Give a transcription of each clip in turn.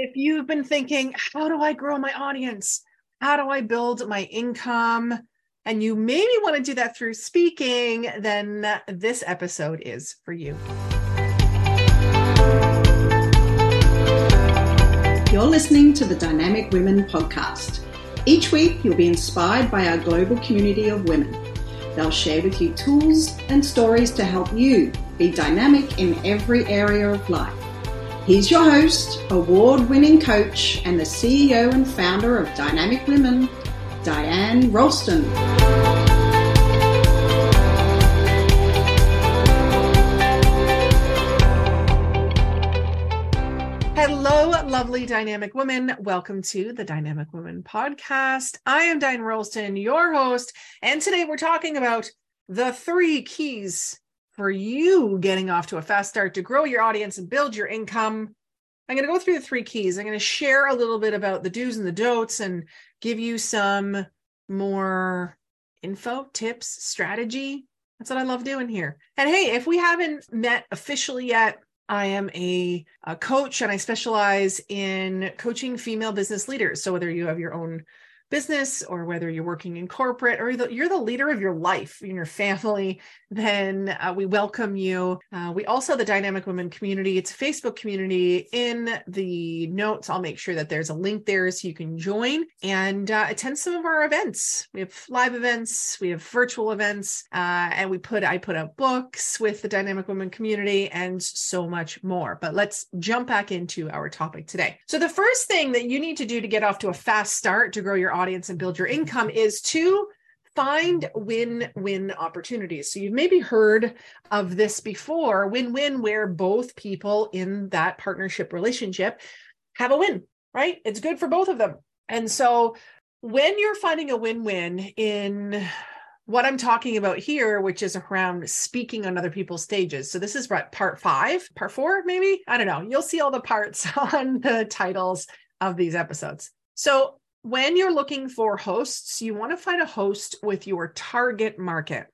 if you've been thinking, how do I grow my audience? How do I build my income? And you maybe want to do that through speaking, then this episode is for you. You're listening to the Dynamic Women podcast. Each week, you'll be inspired by our global community of women. They'll share with you tools and stories to help you be dynamic in every area of life. He's your host, award winning coach, and the CEO and founder of Dynamic Women, Diane Rolston. Hello, lovely dynamic women. Welcome to the Dynamic Women podcast. I am Diane Rolston, your host, and today we're talking about the three keys for you getting off to a fast start to grow your audience and build your income. I'm going to go through the three keys. I'm going to share a little bit about the do's and the don'ts and give you some more info, tips, strategy. That's what I love doing here. And hey, if we haven't met officially yet, I am a, a coach and I specialize in coaching female business leaders. So whether you have your own business or whether you're working in corporate or you're the leader of your life in your family, then uh, we welcome you. Uh, we also the Dynamic Women community. It's a Facebook community. In the notes, I'll make sure that there's a link there so you can join and uh, attend some of our events. We have live events, we have virtual events, uh, and we put I put out books with the Dynamic Women community and so much more. But let's jump back into our topic today. So the first thing that you need to do to get off to a fast start to grow your audience and build your income is to find win win opportunities. So you've maybe heard of this before win win, where both people in that partnership relationship have a win, right? It's good for both of them. And so when you're finding a win win in what I'm talking about here, which is around speaking on other people's stages. So this is part five, part four, maybe? I don't know. You'll see all the parts on the titles of these episodes. So when you're looking for hosts, you want to find a host with your target market.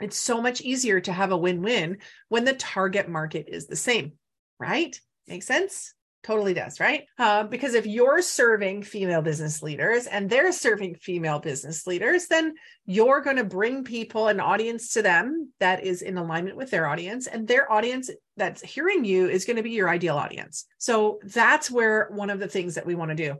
It's so much easier to have a win win when the target market is the same, right? Makes sense? Totally does, right? Uh, because if you're serving female business leaders and they're serving female business leaders, then you're going to bring people, an audience to them that is in alignment with their audience, and their audience that's hearing you is going to be your ideal audience. So that's where one of the things that we want to do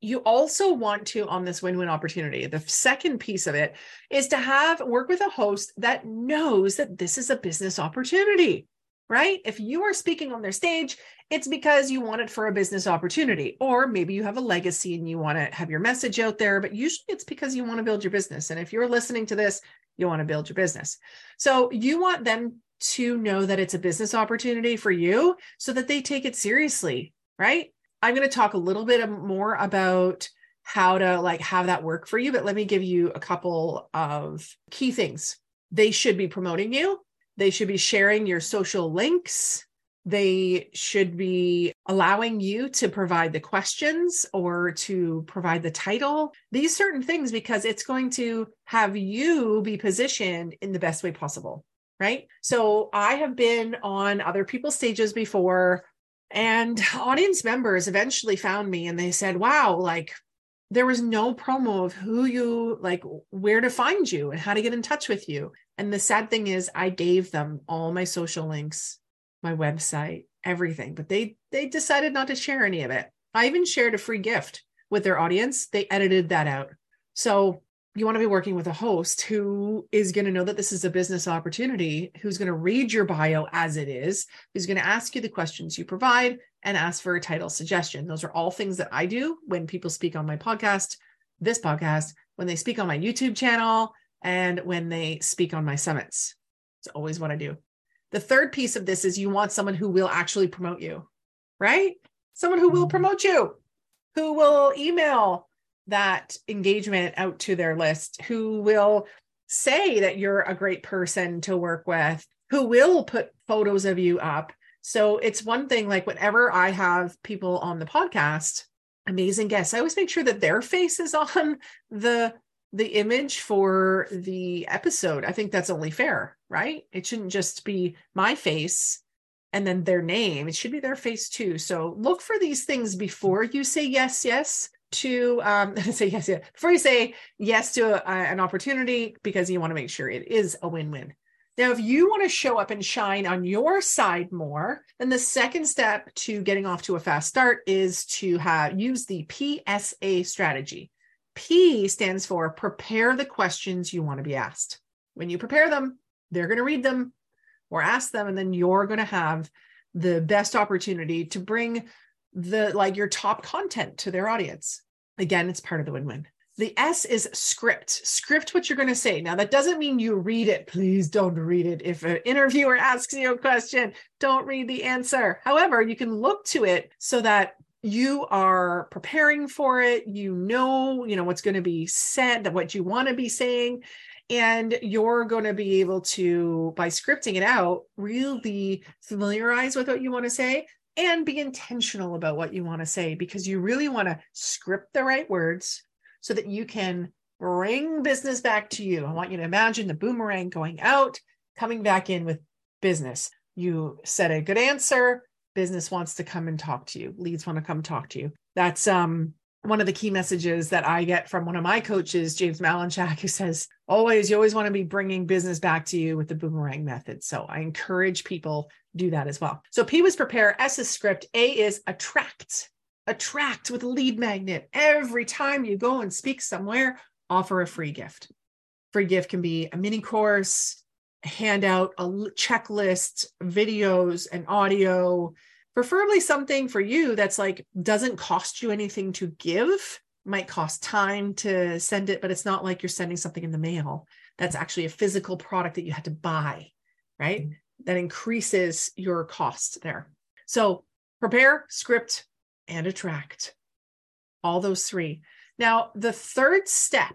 you also want to on this win-win opportunity the second piece of it is to have work with a host that knows that this is a business opportunity right? If you are speaking on their stage it's because you want it for a business opportunity or maybe you have a legacy and you want to have your message out there but usually it's because you want to build your business. And if you're listening to this you want to build your business. So you want them to know that it's a business opportunity for you so that they take it seriously right I'm going to talk a little bit more about how to like have that work for you, but let me give you a couple of key things. They should be promoting you. They should be sharing your social links. They should be allowing you to provide the questions or to provide the title, these certain things, because it's going to have you be positioned in the best way possible. Right. So I have been on other people's stages before and audience members eventually found me and they said, wow, like there was no promo of who you like, where to find you and how to get in touch with you. And the sad thing is, I gave them all my social links, my website, everything, but they they decided not to share any of it. I even shared a free gift with their audience. They edited that out. So you want to be working with a host who is going to know that this is a business opportunity, who's going to read your bio as it is, who's going to ask you the questions you provide and ask for a title suggestion. Those are all things that I do when people speak on my podcast, this podcast, when they speak on my YouTube channel, and when they speak on my summits. It's always what I do. The third piece of this is you want someone who will actually promote you, right? Someone who will mm-hmm. promote you, who will email that engagement out to their list, who will say that you're a great person to work with, who will put photos of you up. So it's one thing like whenever I have people on the podcast, amazing guests, I always make sure that their face is on the the image for the episode. I think that's only fair, right? It shouldn't just be my face and then their name. It should be their face too. So look for these things before you say yes, yes to um say yes, yes before you say yes to a, an opportunity because you want to make sure it is a win-win. Now, if you want to show up and shine on your side more, then the second step to getting off to a fast start is to have use the PSA strategy. P stands for prepare the questions you want to be asked. When you prepare them, they're going to read them or ask them, and then you're going to have the best opportunity to bring the like your top content to their audience. Again, it's part of the win-win. The S is script. Script what you're going to say. Now, that doesn't mean you read it. Please don't read it. If an interviewer asks you a question, don't read the answer. However, you can look to it so that you are preparing for it. You know, you know what's going to be said, that what you want to be saying, and you're going to be able to by scripting it out really familiarize with what you want to say and be intentional about what you want to say because you really want to script the right words so that you can bring business back to you. I want you to imagine the boomerang going out, coming back in with business. You said a good answer, business wants to come and talk to you, leads want to come talk to you. That's um one of the key messages that I get from one of my coaches, James Malinchak, who says, always, you always want to be bringing business back to you with the boomerang method. So I encourage people do that as well. So P was prepare, S is script, A is attract attract with a lead magnet. Every time you go and speak somewhere, offer a free gift. Free gift can be a mini course, a handout, a checklist, videos, and audio, preferably something for you that's like doesn't cost you anything to give. Might cost time to send it, but it's not like you're sending something in the mail. That's actually a physical product that you had to buy, right? Mm-hmm. That increases your cost there. So prepare, script, and attract. All those three. Now, the third step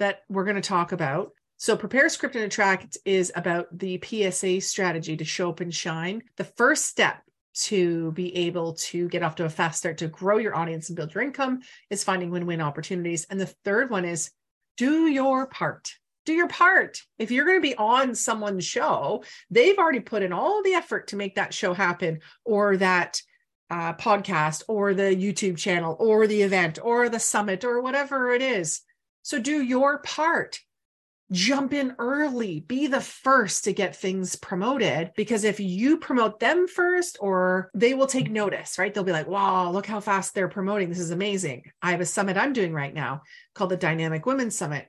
that we're going to talk about so, prepare, script, and attract is about the PSA strategy to show up and shine. The first step to be able to get off to a fast start to grow your audience and build your income is finding win win opportunities. And the third one is do your part. Do your part. If you're going to be on someone's show, they've already put in all the effort to make that show happen or that uh, podcast or the YouTube channel or the event or the summit or whatever it is. So do your part. Jump in early, be the first to get things promoted because if you promote them first, or they will take notice, right? They'll be like, wow, look how fast they're promoting. This is amazing. I have a summit I'm doing right now called the Dynamic Women Summit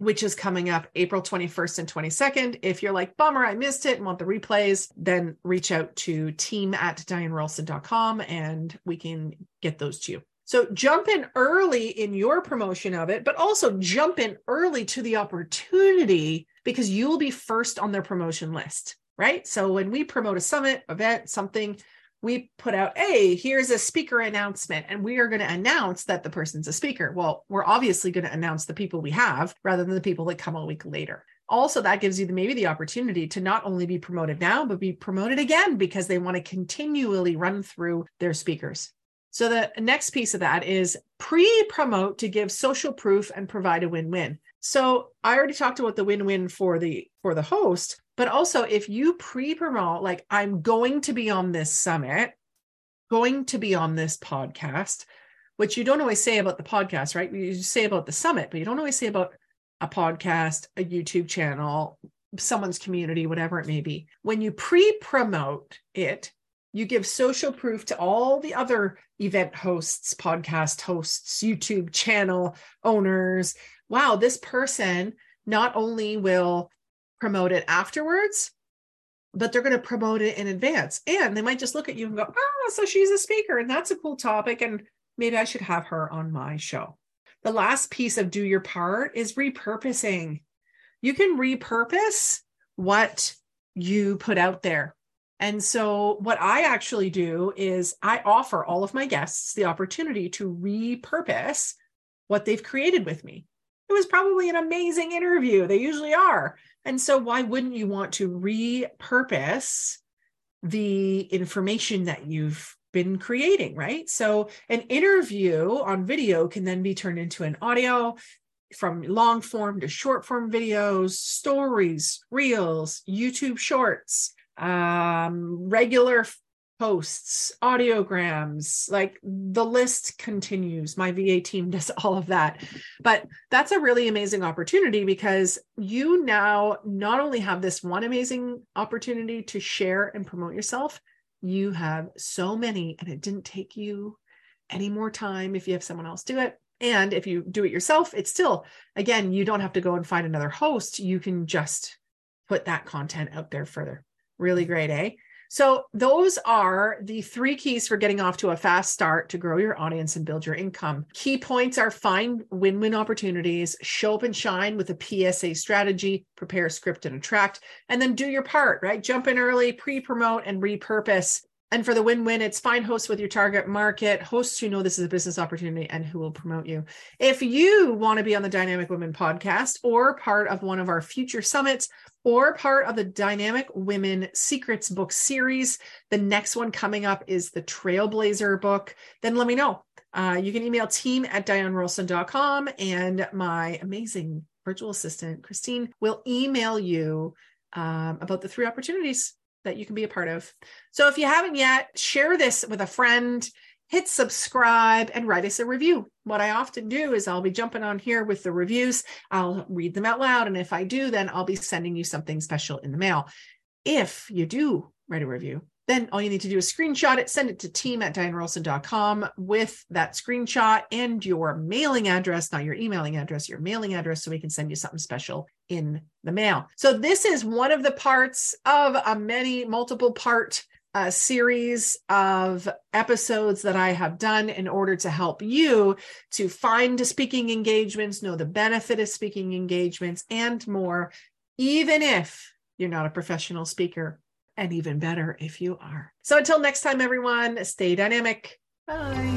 which is coming up April 21st and 22nd. If you're like, bummer, I missed it and want the replays, then reach out to team at dianerolston.com and we can get those to you. So jump in early in your promotion of it, but also jump in early to the opportunity because you will be first on their promotion list, right? So when we promote a summit, event, something, we put out, hey, here's a speaker announcement, and we are going to announce that the person's a speaker. Well, we're obviously going to announce the people we have rather than the people that come a week later. Also, that gives you the, maybe the opportunity to not only be promoted now, but be promoted again because they want to continually run through their speakers. So the next piece of that is pre-promote to give social proof and provide a win-win. So I already talked about the win-win for the for the host, but also, if you pre promote, like, I'm going to be on this summit, going to be on this podcast, which you don't always say about the podcast, right? You say about the summit, but you don't always say about a podcast, a YouTube channel, someone's community, whatever it may be. When you pre promote it, you give social proof to all the other event hosts, podcast hosts, YouTube channel owners. Wow, this person not only will promote it afterwards, but they're going to promote it in advance. And they might just look at you and go, oh, so she's a speaker and that's a cool topic. And maybe I should have her on my show. The last piece of do your part is repurposing. You can repurpose what you put out there. And so, what I actually do is I offer all of my guests the opportunity to repurpose what they've created with me. It was probably an amazing interview. They usually are. And so, why wouldn't you want to repurpose the information that you've been creating, right? So, an interview on video can then be turned into an audio from long form to short form videos, stories, reels, YouTube shorts, um, regular posts, audiograms, like the list continues. My VA team does all of that. But that's a really amazing opportunity because you now not only have this one amazing opportunity to share and promote yourself, you have so many, and it didn't take you any more time if you have someone else do it. And if you do it yourself, it's still, again, you don't have to go and find another host. You can just put that content out there further. Really great, eh? So, those are the three keys for getting off to a fast start to grow your audience and build your income. Key points are find win win opportunities, show up and shine with a PSA strategy, prepare, script, and attract, and then do your part, right? Jump in early, pre promote, and repurpose. And for the win win, it's find hosts with your target market, hosts who know this is a business opportunity and who will promote you. If you want to be on the Dynamic Women podcast or part of one of our future summits or part of the Dynamic Women Secrets book series, the next one coming up is the Trailblazer book, then let me know. Uh, you can email team at dianerolston.com and my amazing virtual assistant, Christine, will email you um, about the three opportunities that you can be a part of. So if you haven't yet, share this with a friend, hit subscribe, and write us a review. What I often do is I'll be jumping on here with the reviews, I'll read them out loud. And if I do, then I'll be sending you something special in the mail. If you do write a review, then all you need to do is screenshot it, send it to team at dianerolston.com with that screenshot and your mailing address, not your emailing address, your mailing address, so we can send you something special in the mail. So this is one of the parts of a many multiple part uh, series of episodes that I have done in order to help you to find speaking engagements, know the benefit of speaking engagements, and more, even if you're not a professional speaker and even better if you are. So until next time, everyone, stay dynamic. Bye.